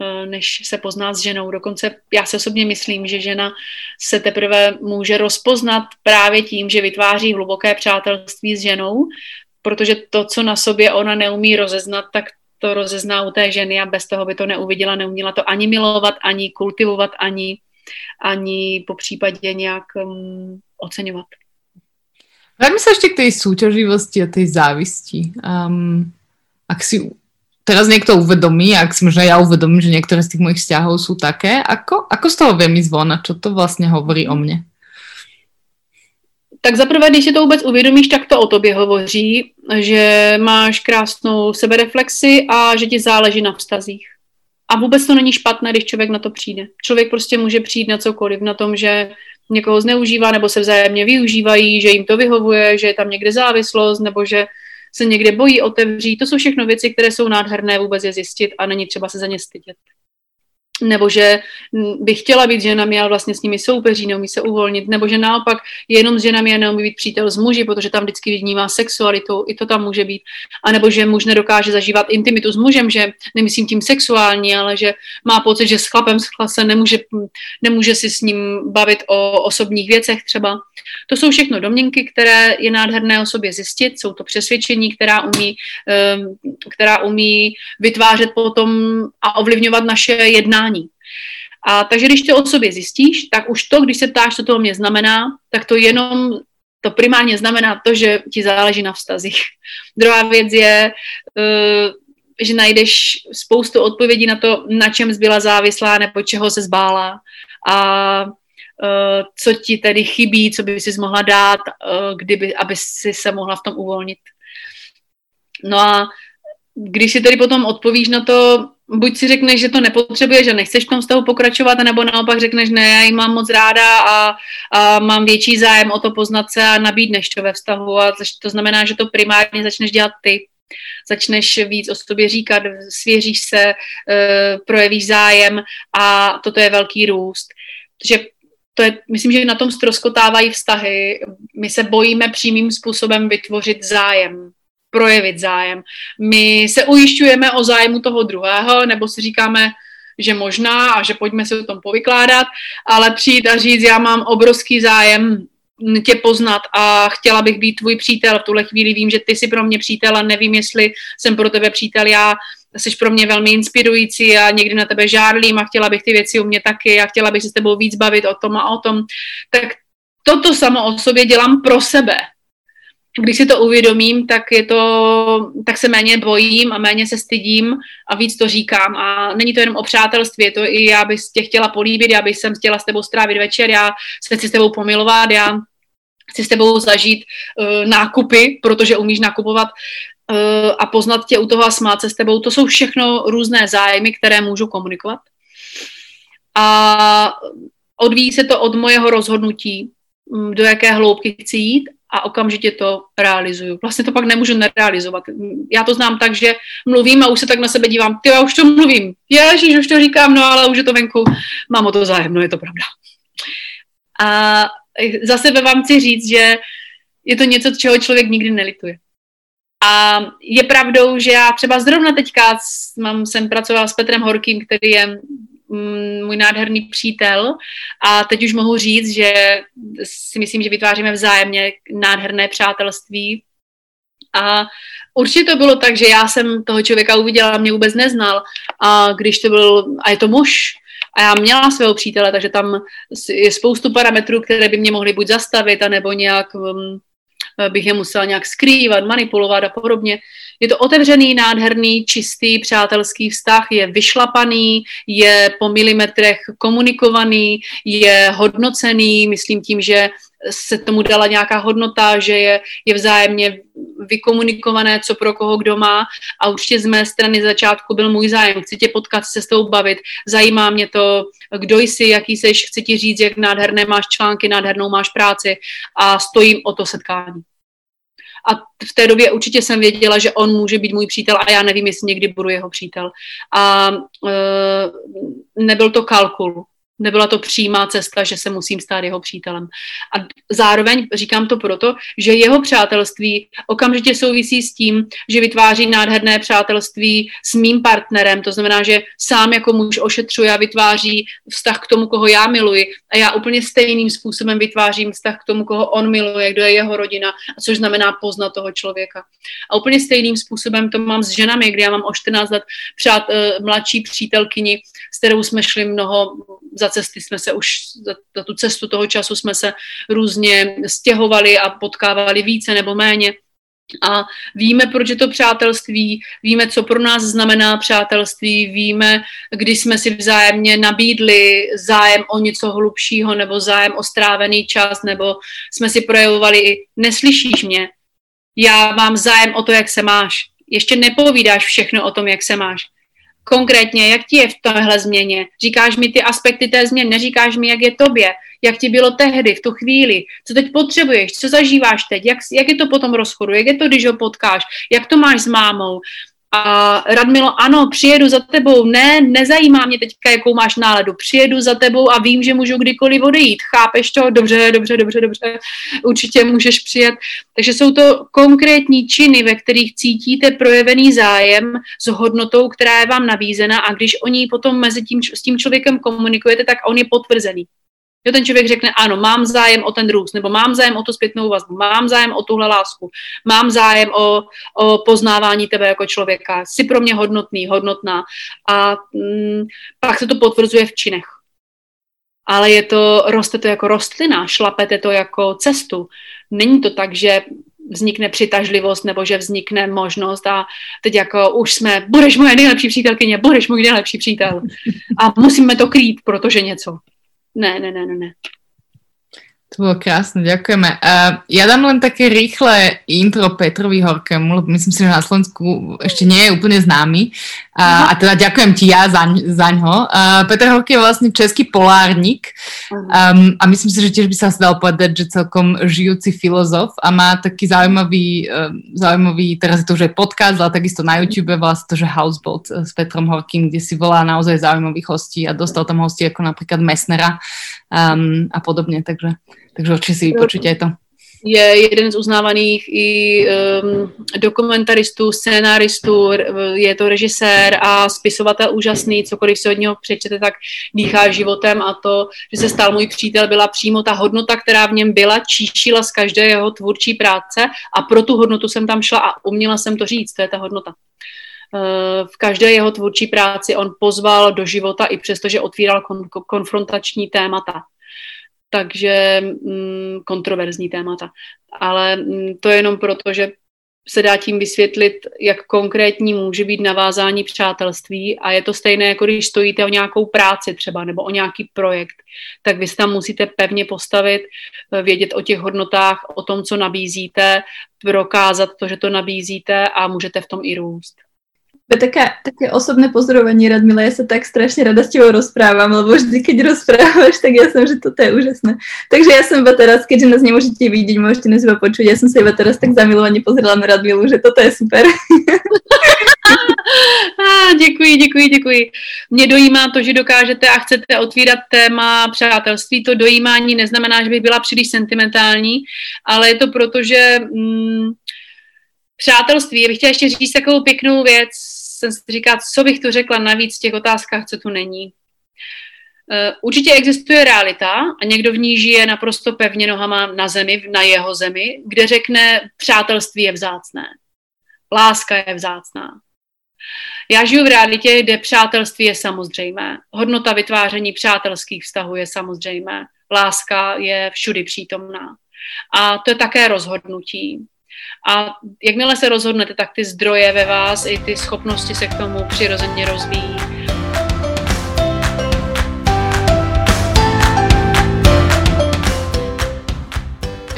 eh, než se pozná s ženou. Dokonce já se osobně myslím, že žena se teprve může rozpoznat právě tím, že vytváří hluboké přátelství s ženou, protože to, co na sobě ona neumí rozeznat, tak to rozezná u té ženy a bez toho by to neuviděla, neuměla to ani milovat, ani kultivovat, ani, ani po případě nějak um, oceňovat. Vráťme sa ešte k tej súťaživosti a tej závisti. Um, ak si teraz niekto uvedomí, ak si možno ja uvedomím, že niektoré z tých mojich vzťahov sú také, ako, ako z toho viem ísť von a čo to vlastně hovorí o mne? Tak zaprvé, když si to vůbec uvědomíš, tak to o tobě hovoří, že máš krásnou sebereflexi a že ti záleží na vztazích. A vůbec to není špatné, když člověk na to přijde. Člověk prostě může přijít na cokoliv, na tom, že někoho zneužívá nebo se vzájemně využívají, že jim to vyhovuje, že je tam někde závislost nebo že se někde bojí otevřít. To jsou všechno věci, které jsou nádherné vůbec je zjistit a není třeba se za ně stydět nebo že by chtěla být ženami, ale vlastně s nimi soupeří, neumí se uvolnit, nebo že naopak jenom s ženami a neumí být přítel s muži, protože tam vždycky vnímá sexualitu, i to tam může být, a nebo že muž nedokáže zažívat intimitu s mužem, že nemyslím tím sexuální, ale že má pocit, že s chlapem se nemůže, nemůže si s ním bavit o osobních věcech třeba. To jsou všechno domněnky, které je nádherné o sobě zjistit, jsou to přesvědčení, která umí, ehm, která umí vytvářet potom a ovlivňovat naše jednání jednání. A takže když to o sobě zjistíš, tak už to, když se ptáš, co to mě znamená, tak to jenom, to primárně znamená to, že ti záleží na vztazích. Druhá věc je, uh, že najdeš spoustu odpovědí na to, na čem byla závislá nebo čeho se zbála a uh, co ti tedy chybí, co by si mohla dát, uh, kdyby, aby si se mohla v tom uvolnit. No a když si tedy potom odpovíš na to, buď si řekneš, že to nepotřebuješ, že nechceš v tom vztahu pokračovat, nebo naopak řekneš, ne, já ji mám moc ráda a, a mám větší zájem o to poznat se a nabídneš to ve vztahu a to znamená, že to primárně začneš dělat ty. Začneš víc o sobě říkat, svěříš se, e, projevíš zájem a toto je velký růst. Takže to je, myslím, že na tom stroskotávají vztahy. My se bojíme přímým způsobem vytvořit zájem projevit zájem. My se ujišťujeme o zájmu toho druhého, nebo si říkáme, že možná a že pojďme se o tom povykládat, ale přijít a říct, já mám obrovský zájem tě poznat a chtěla bych být tvůj přítel. V tuhle chvíli vím, že ty jsi pro mě přítel a nevím, jestli jsem pro tebe přítel. Já jsi pro mě velmi inspirující a někdy na tebe žárlím a chtěla bych ty věci u mě taky a chtěla bych se s tebou víc bavit o tom a o tom. Tak toto samo o sobě dělám pro sebe když si to uvědomím, tak, je to, tak se méně bojím a méně se stydím a víc to říkám. A není to jenom o přátelství, je to i já bych tě chtěla políbit, já bych jsem chtěla s tebou strávit večer, já se chci s tebou pomilovat, já chci s tebou zažít uh, nákupy, protože umíš nakupovat uh, a poznat tě u toho a smát se s tebou. To jsou všechno různé zájmy, které můžu komunikovat. A odvíjí se to od mojeho rozhodnutí, mm, do jaké hloubky chci jít a okamžitě to realizuju. Vlastně to pak nemůžu nerealizovat. Já to znám tak, že mluvím a už se tak na sebe dívám, ty já už to mluvím, ježiš, už to říkám, no ale už je to venku, mám o to zájem, no je to pravda. A za sebe vám chci říct, že je to něco, čeho člověk nikdy nelituje. A je pravdou, že já třeba zrovna teďka mám, jsem pracovala s Petrem Horkým, který je můj nádherný přítel. A teď už mohu říct, že si myslím, že vytváříme vzájemně nádherné přátelství. A určitě to bylo tak, že já jsem toho člověka uviděla, mě vůbec neznal. A když to byl, a je to muž, a já měla svého přítele, takže tam je spoustu parametrů, které by mě mohly buď zastavit, anebo nějak um, bych je musela nějak skrývat, manipulovat a podobně. Je to otevřený, nádherný, čistý, přátelský vztah, je vyšlapaný, je po milimetrech komunikovaný, je hodnocený, myslím tím, že se tomu dala nějaká hodnota, že je, je vzájemně vykomunikované, co pro koho kdo má a určitě z mé strany začátku byl můj zájem. Chci tě potkat, se s tou bavit, zajímá mě to, kdo jsi, jaký jsi, chci ti říct, jak nádherné máš články, nádhernou máš práci a stojím o to setkání. A v té době určitě jsem věděla, že on může být můj přítel a já nevím, jestli někdy budu jeho přítel. A e, nebyl to kalkul nebyla to přímá cesta, že se musím stát jeho přítelem. A zároveň říkám to proto, že jeho přátelství okamžitě souvisí s tím, že vytváří nádherné přátelství s mým partnerem, to znamená, že sám jako muž ošetřuje a vytváří vztah k tomu, koho já miluji a já úplně stejným způsobem vytvářím vztah k tomu, koho on miluje, kdo je jeho rodina, což znamená poznat toho člověka. A úplně stejným způsobem to mám s ženami, kdy já mám o 14 let přát, uh, mladší přítelkyni, s kterou jsme šli mnoho za cesty jsme se už, za, za tu cestu toho času jsme se různě stěhovali a potkávali více nebo méně. A víme, proč je to přátelství, víme, co pro nás znamená přátelství, víme, kdy jsme si vzájemně nabídli zájem o něco hlubšího nebo zájem o strávený čas, nebo jsme si projevovali i neslyšíš mě, já mám zájem o to, jak se máš. Ještě nepovídáš všechno o tom, jak se máš konkrétně, jak ti je v téhle změně. Říkáš mi ty aspekty té změny, neříkáš mi, jak je tobě, jak ti bylo tehdy, v tu chvíli, co teď potřebuješ, co zažíváš teď, jak, jak je to po tom rozchodu, jak je to, když ho potkáš, jak to máš s mámou, a Radmilo, ano, přijedu za tebou, ne, nezajímá mě teďka, jakou máš náladu, přijedu za tebou a vím, že můžu kdykoliv odejít, chápeš to? Dobře, dobře, dobře, dobře, určitě můžeš přijet. Takže jsou to konkrétní činy, ve kterých cítíte projevený zájem s hodnotou, která je vám navízena a když oni potom mezi tím, s tím člověkem komunikujete, tak on je potvrzený. Jo, ten člověk řekne, ano, mám zájem o ten růst, nebo mám zájem o tu zpětnou vazbu, mám zájem o tuhle lásku, mám zájem o, o poznávání tebe jako člověka, jsi pro mě hodnotný, hodnotná. A mm, pak se to potvrzuje v činech. Ale je to, roste to jako rostlina, šlapete to jako cestu. Není to tak, že vznikne přitažlivost nebo že vznikne možnost a teď jako už jsme, budeš moje nejlepší přítelkyně, budeš můj nejlepší přítel a musíme to krýt, protože něco. Ne, ne, ne, ne, ne. To bolo krásne, ďakujeme. Uh, ja dám len také rýchle intro Petrovi Horkému, lebo myslím si, že na Slovensku ešte nie je úplne známy. Uh, a teda ďakujem ti ja za, za ňo. Uh, Petr Horký je vlastne český polárnik um, a myslím si, že tiež by sa dal povedať, že celkom žijúci filozof a má taký zaujímavý, uh, zaujímavý teraz je to už aj podcast, ale takisto na YouTube vlastne to, že Houseboat s Petrom Horkým, kde si volá naozaj zaujímavých hostí a dostal tam hostí ako napríklad Messnera um, a podobne, takže takže určitě si vypočuť aj to. Je jeden z uznávaných i um, dokumentaristů, scénáristů, je to režisér a spisovatel úžasný, cokoliv si od něho přečete, tak dýchá životem a to, že se stal můj přítel, byla přímo ta hodnota, která v něm byla, číšila z každé jeho tvůrčí práce a pro tu hodnotu jsem tam šla a uměla jsem to říct, to je ta hodnota v každé jeho tvůrčí práci on pozval do života, i přesto, že otvíral kon- konfrontační témata takže mm, kontroverzní témata. Ale mm, to je jenom proto, že se dá tím vysvětlit, jak konkrétní může být navázání přátelství a je to stejné, jako když stojíte o nějakou práci třeba nebo o nějaký projekt, tak vy se tam musíte pevně postavit, vědět o těch hodnotách, o tom, co nabízíte, prokázat to, že to nabízíte a můžete v tom i růst. Taká, také osobné pozorovanie, Radmila, ja sa tak strašne rada s tebou rozprávam, lebo vždy, keď rozprávaš, tak ja som, že toto je úžasné. Takže ja som iba teraz, keďže nás nemôžete vidieť, môžete nás iba počuť, ja som sa iba teraz tak zamilovane pozrela na Radmilu, že toto je super. ah, děkuji, děkuji, děkuji. Mě dojímá to, že dokážete a chcete otvírat téma přátelství. To dojímání neznamená, že bych byla příliš sentimentální, ale je to proto, že mm, přátelství, já bych chtěla ještě říct takovou pěknou věc, jsem si říkala, co bych tu řekla navíc v těch otázkách, co tu není. Uh, určitě existuje realita a někdo v ní žije naprosto pevně nohama na zemi, na jeho zemi, kde řekne, přátelství je vzácné. Láska je vzácná. Já žiju v realitě, kde přátelství je samozřejmé. Hodnota vytváření přátelských vztahů je samozřejmé. Láska je všudy přítomná. A to je také rozhodnutí. A jakmile se rozhodnete, tak ty zdroje ve vás i ty schopnosti se k tomu přirozeně rozvíjí.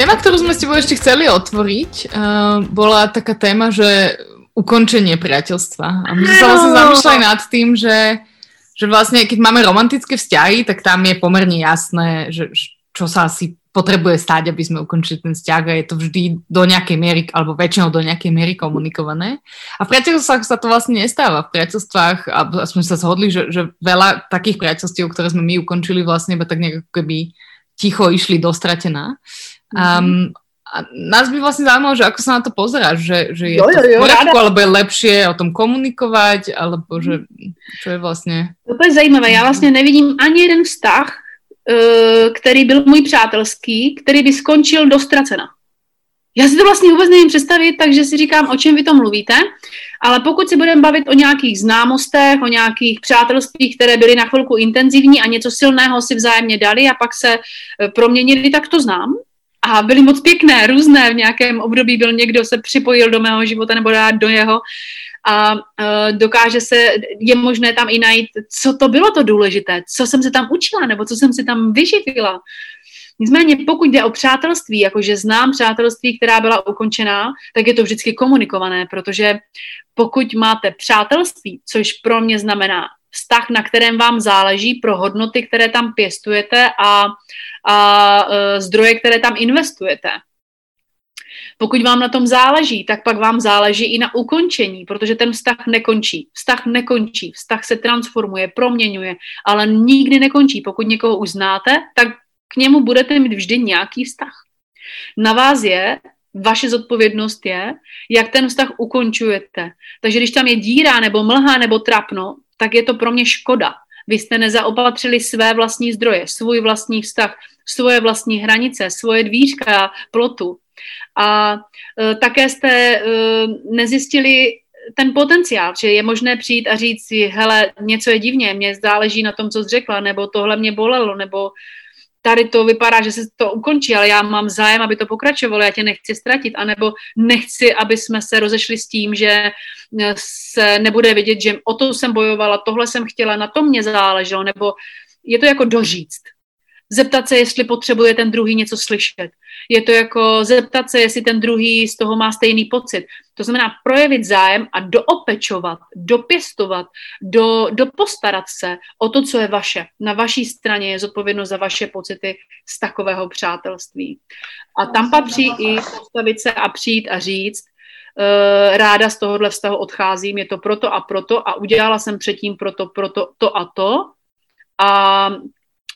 Téma, ktorú sme s tebou ešte chceli otvoriť, uh, bola taká téma, že ukončenie priateľstva. A my sme sa vlastne zamýšľali nad tým, že, že vlastne keď máme romantické vzťahy, tak tam je pomerne jasné, že čo sa asi potrebuje stať, aby sme ukončili ten vzťah a je to vždy do nejakej miery, alebo väčšinou do nejakej miery komunikované. A v priateľstvách sa to vlastne nestáva. V priateľstvách, a sme sa zhodli, že, že veľa takých priateľstiev, ktoré sme my ukončili vlastne iba tak nejak keby ticho išli dostratená. Um, a nás by vlastne zaujímalo, že ako sa na to pozeráš, že, že je jo, to v poriadku, alebo je lepšie o tom komunikovať, alebo že čo je vlastně... To je zajímavé, já vlastně nevidím ani jeden vztah, který byl můj přátelský, který by skončil dostracena. Já si to vlastně vůbec nevím představit, takže si říkám, o čem vy to mluvíte, ale pokud si budeme bavit o nějakých známostech, o nějakých přátelstvích, které byly na chvilku intenzivní a něco silného si vzájemně dali a pak se eh, proměnili, tak to znám a byly moc pěkné, různé. V nějakém období byl někdo, se připojil do mého života nebo dát do jeho a uh, dokáže se, je možné tam i najít, co to bylo to důležité, co jsem se tam učila nebo co jsem si tam vyživila. Nicméně pokud jde o přátelství, jakože znám přátelství, která byla ukončená, tak je to vždycky komunikované, protože pokud máte přátelství, což pro mě znamená vztah, na kterém vám záleží, pro hodnoty, které tam pěstujete a, a e, zdroje, které tam investujete. Pokud vám na tom záleží, tak pak vám záleží i na ukončení, protože ten vztah nekončí. Vztah nekončí, vztah se transformuje, proměňuje, ale nikdy nekončí. Pokud někoho už znáte, tak k němu budete mít vždy nějaký vztah. Na vás je, vaše zodpovědnost je, jak ten vztah ukončujete. Takže když tam je díra nebo mlha nebo trapno, tak je to pro mě škoda. Vy jste nezaopatřili své vlastní zdroje, svůj vlastní vztah, svoje vlastní hranice, svoje dvířka, plotu. A e, také jste e, nezjistili ten potenciál, že je možné přijít a říct si, hele, něco je divně, mě záleží na tom, co jsi řekla, nebo tohle mě bolelo, nebo tady to vypadá, že se to ukončí, ale já mám zájem, aby to pokračovalo, já tě nechci ztratit, anebo nechci, aby jsme se rozešli s tím, že eh, se nebude vidět, že o to jsem bojovala, tohle jsem chtěla, na tom mě záleželo, nebo je to jako doříct zeptat se, jestli potřebuje ten druhý něco slyšet. Je to jako zeptat se, jestli ten druhý z toho má stejný pocit. To znamená projevit zájem a doopečovat, dopěstovat, do, dopostarat se o to, co je vaše. Na vaší straně je zodpovědnost za vaše pocity z takového přátelství. A tam patří i postavit se a přijít a říct, Uh, ráda z tohohle vztahu odcházím, je to proto a proto a udělala jsem předtím proto, proto to a to a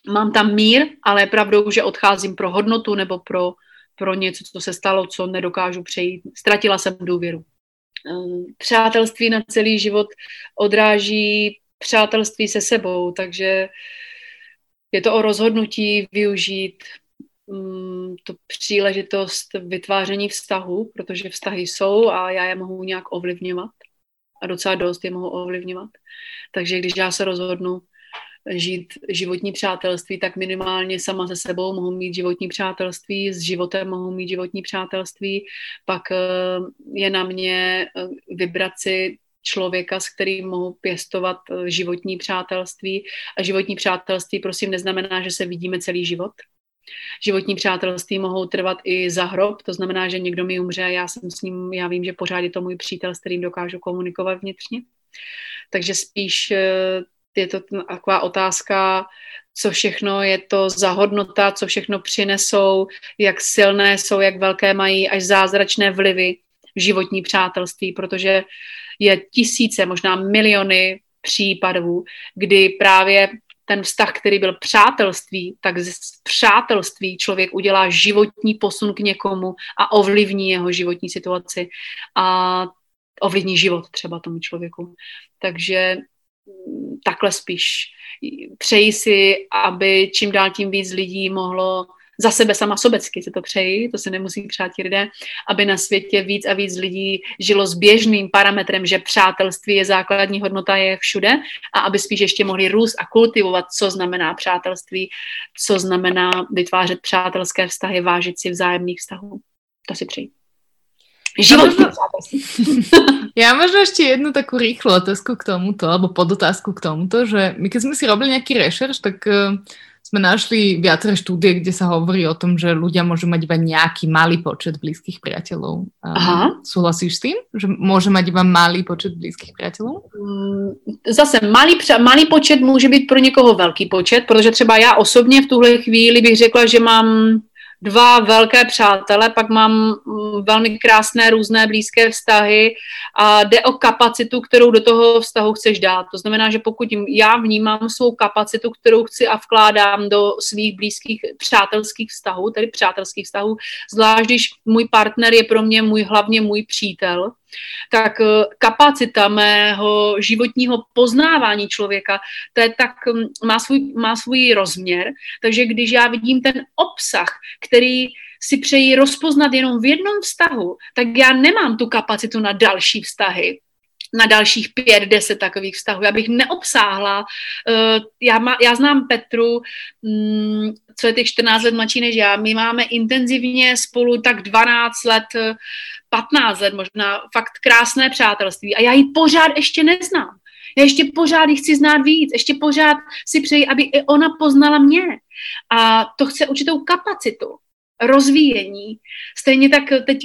mám tam mír, ale je pravdou, že odcházím pro hodnotu nebo pro, pro něco, co se stalo, co nedokážu přejít. Ztratila jsem důvěru. Ehm, přátelství na celý život odráží přátelství se sebou, takže je to o rozhodnutí využít um, tu příležitost vytváření vztahu, protože vztahy jsou a já je mohu nějak ovlivňovat a docela dost je mohu ovlivňovat. Takže když já se rozhodnu žít životní přátelství, tak minimálně sama se sebou mohu mít životní přátelství, s životem mohu mít životní přátelství, pak eh, je na mě eh, vybrat si člověka, s kterým mohu pěstovat eh, životní přátelství. A životní přátelství prosím neznamená, že se vidíme celý život. Životní přátelství mohou trvat i za hrob, to znamená, že někdo mi umře a já jsem s ním, já vím, že pořád je to můj přítel, s kterým dokážu komunikovat vnitřně. Takže spíš je to taková otázka, co všechno je to za hodnota, co všechno přinesou, jak silné jsou, jak velké mají až zázračné vlivy životní přátelství, protože je tisíce, možná miliony případů, kdy právě ten vztah, který byl přátelství, tak z přátelství člověk udělá životní posun k někomu a ovlivní jeho životní situaci a ovlivní život třeba tomu člověku. Takže takhle spíš. Přeji si, aby čím dál tím víc lidí mohlo za sebe sama sobecky si to přeji, to se nemusí přát ti lidé, aby na světě víc a víc lidí žilo s běžným parametrem, že přátelství je základní hodnota, je všude a aby spíš ještě mohli růst a kultivovat, co znamená přátelství, co znamená vytvářet přátelské vztahy, vážit si vzájemných vztahů. To si přeji. Život. Ja možno ešte jednu takú rýchlu otázku k tomuto, alebo podotázku k tomuto, že my keď sme si robili nejaký rešerš, tak uh, sme našli viaceré štúdie, kde sa hovorí o tom, že ľudia môžu mať iba nejaký malý počet blízkych priateľov. Aha. Súhlasíš s tým, že môže mať iba malý počet blízkých priateľov? Mm, zase malý, malý počet může být pro někoho velký počet, protože třeba já osobně v tuhle chvíli bych řekla, že mám dva velké přátele, pak mám mm, velmi krásné různé blízké vztahy a jde o kapacitu, kterou do toho vztahu chceš dát. To znamená, že pokud já vnímám svou kapacitu, kterou chci a vkládám do svých blízkých přátelských vztahů, tedy přátelských vztahů, zvlášť když můj partner je pro mě můj hlavně můj přítel, tak eh, kapacita mého životního poznávání člověka, to je tak, hm, má svůj, má svůj rozměr, takže když já vidím ten obsah, který si přeji rozpoznat jenom v jednom vztahu, tak já nemám tu kapacitu na další vztahy na dalších pět, deset takových vztahů. Já bych neobsáhla. Eh, já, má, já znám Petru, mm, co je těch 14 let mladší než já. My máme intenzivně spolu tak 12 let, 15 let možná, fakt krásné přátelství. A já ji pořád ještě neznám. Já ještě pořád ji chci znát víc, ještě pořád si přeji, aby i ona poznala mě. A to chce určitou kapacitu rozvíjení. Stejně tak teď,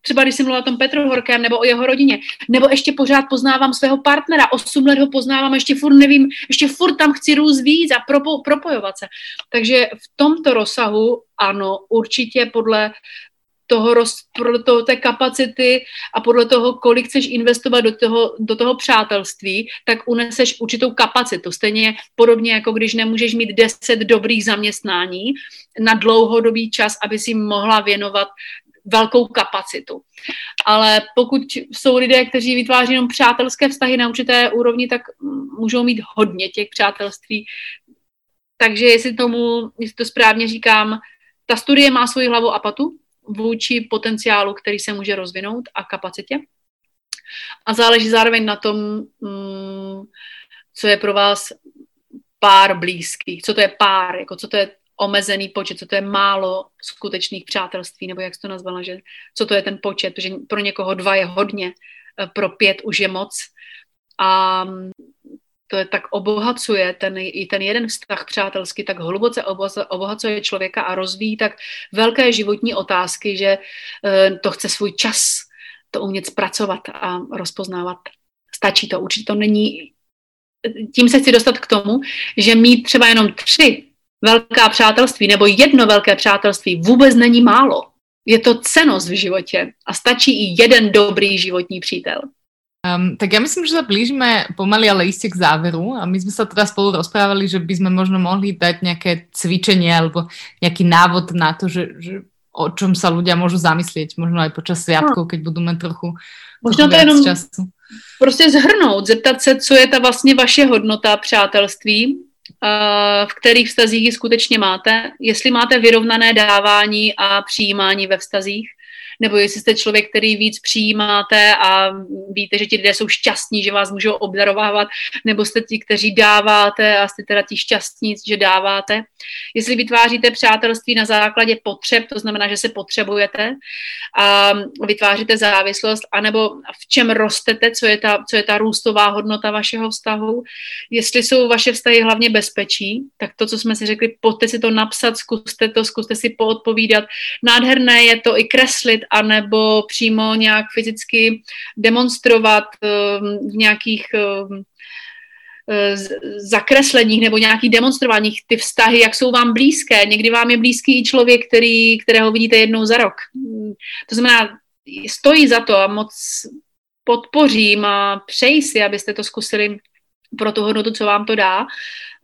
třeba když jsem mluvila o tom Petru Horkém nebo o jeho rodině, nebo ještě pořád poznávám svého partnera, 8 let ho poznávám, ještě furt nevím, ještě furt tam chci růst víc a propo, propojovat se. Takže v tomto rozsahu ano, určitě podle toho, roz, podle toho té kapacity a podle toho, kolik chceš investovat do toho, do toho přátelství, tak uneseš určitou kapacitu. Stejně podobně jako když nemůžeš mít deset dobrých zaměstnání na dlouhodobý čas, aby si mohla věnovat velkou kapacitu. Ale pokud jsou lidé, kteří vytváří jenom přátelské vztahy na určité úrovni, tak můžou mít hodně těch přátelství. Takže jestli tomu, jestli to správně říkám, ta studie má svoji hlavu a patu, vůči potenciálu, který se může rozvinout a kapacitě. A záleží zároveň na tom, mm, co je pro vás pár blízkých, co to je pár, jako co to je omezený počet, co to je málo skutečných přátelství, nebo jak jsi to nazvala, že co to je ten počet, protože pro někoho dva je hodně, pro pět už je moc. A to je tak obohacuje, ten, i ten jeden vztah přátelský tak hluboce obohacuje člověka a rozvíjí tak velké životní otázky, že eh, to chce svůj čas to umět zpracovat a rozpoznávat. Stačí to, určitě to není... Tím se chci dostat k tomu, že mít třeba jenom tři velká přátelství nebo jedno velké přátelství vůbec není málo. Je to cenost v životě a stačí i jeden dobrý životní přítel. Um, tak ja myslím, že sa blížime pomaly, ale iste k záveru. A my sme sa teda spolu rozprávali, že by sme možno mohli dať nejaké cvičenie alebo nejaký návod na to, že, že o čom sa ľudia môžu zamyslieť, možno aj počas sviatkov, keď budú mať trochu, možno to jenom času. Prostě zhrnout, zeptat se, co je ta vlastně vaše hodnota přátelství, v kterých vztazích ji skutečně máte, jestli máte vyrovnané dávání a přijímání ve vztazích, nebo jestli jste člověk, který víc přijímáte a víte, že ti lidé jsou šťastní, že vás můžou obdarovávat, nebo jste ti, kteří dáváte a jste teda ti šťastní, že dáváte. Jestli vytváříte přátelství na základě potřeb, to znamená, že se potřebujete a vytváříte závislost, anebo v čem rostete, co je ta, co je ta růstová hodnota vašeho vztahu. Jestli jsou vaše vztahy hlavně bezpečí, tak to, co jsme si řekli, pojďte si to napsat, zkuste to, zkuste si poodpovídat. Nádherné je to i kreslit anebo přímo nějak fyzicky demonstrovat ehm, v nějakých ehm, e, zakresleních nebo nějakých demonstrováních ty vztahy, jak jsou vám blízké. Někdy vám je blízký i člověk, který, kterého vidíte jednou za rok. To znamená, stojí za to a moc podpořím a přeji si, abyste to zkusili pro tu hodnotu, co vám to dá.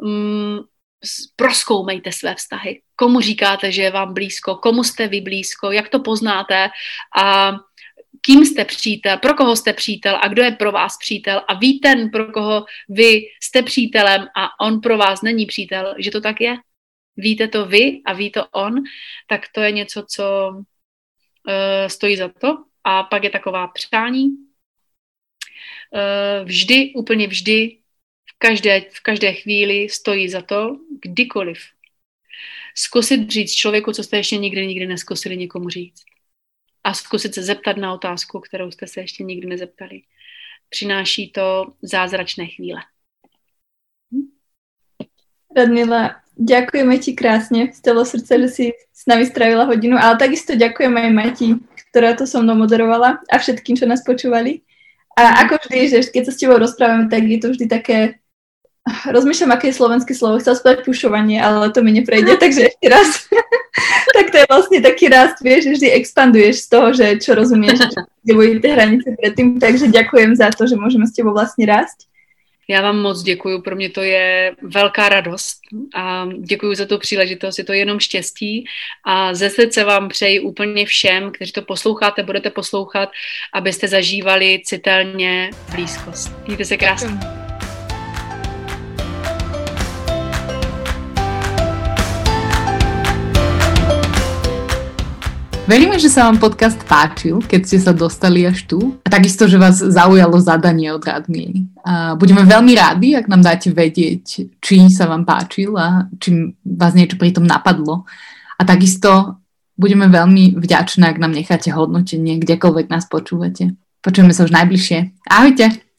Mm, proskoumejte své vztahy. Komu říkáte, že je vám blízko, komu jste vy blízko, jak to poznáte a kým jste přítel, pro koho jste přítel a kdo je pro vás přítel a ví ten, pro koho vy jste přítelem a on pro vás není přítel, že to tak je. víte to vy a ví to on, tak to je něco, co uh, stojí za to. A pak je taková přání. Uh, vždy, úplně vždy, v každé, v každé chvíli stojí za to, kdykoliv. Zkusit říct člověku, co jste ještě nikdy, nikdy neskusili někomu říct. A zkusit se zeptat na otázku, kterou jste se ještě nikdy nezeptali. Přináší to zázračné chvíle. Radmila, ďakujeme ti krásne z celého srdca, že si s nami strávila hodinu, ale takisto ďakujem aj Mati, ktorá to so mnou moderovala a všetkým, čo nás počúvali. A ako vždy, že keď sa s tebou rozprávame, tak je to vždy také... Rozmýšľam, aké je slovenské slovo. Chcel povedať pušovanie, ale to mi neprejde, takže ešte raz. tak to je vlastne taký rast, vieš, že vždy expanduješ z toho, že čo rozumieš, kde boli tie hranice predtým. Takže ďakujem za to, že môžeme s tebou vlastne rásť. Já vám moc děkuji, pro mě to je velká radost a děkuji za tu příležitost, je to jenom štěstí a ze srdce vám přeji úplně všem, kteří to posloucháte, budete poslouchat, abyste zažívali citelně blízkost. Mějte se krásně. Děkuji. Veríme, že sa vám podcast páčil, keď ste sa dostali až tu. A takisto, že vás zaujalo zadanie od Radmieny. A budeme veľmi rádi, ak nám dáte vedieť, či sa vám páčil a či vás niečo pri tom napadlo. A takisto budeme veľmi vďačné, ak nám necháte hodnotenie, kdekoľvek nás počúvate. Počujeme sa už najbližšie. Ahojte!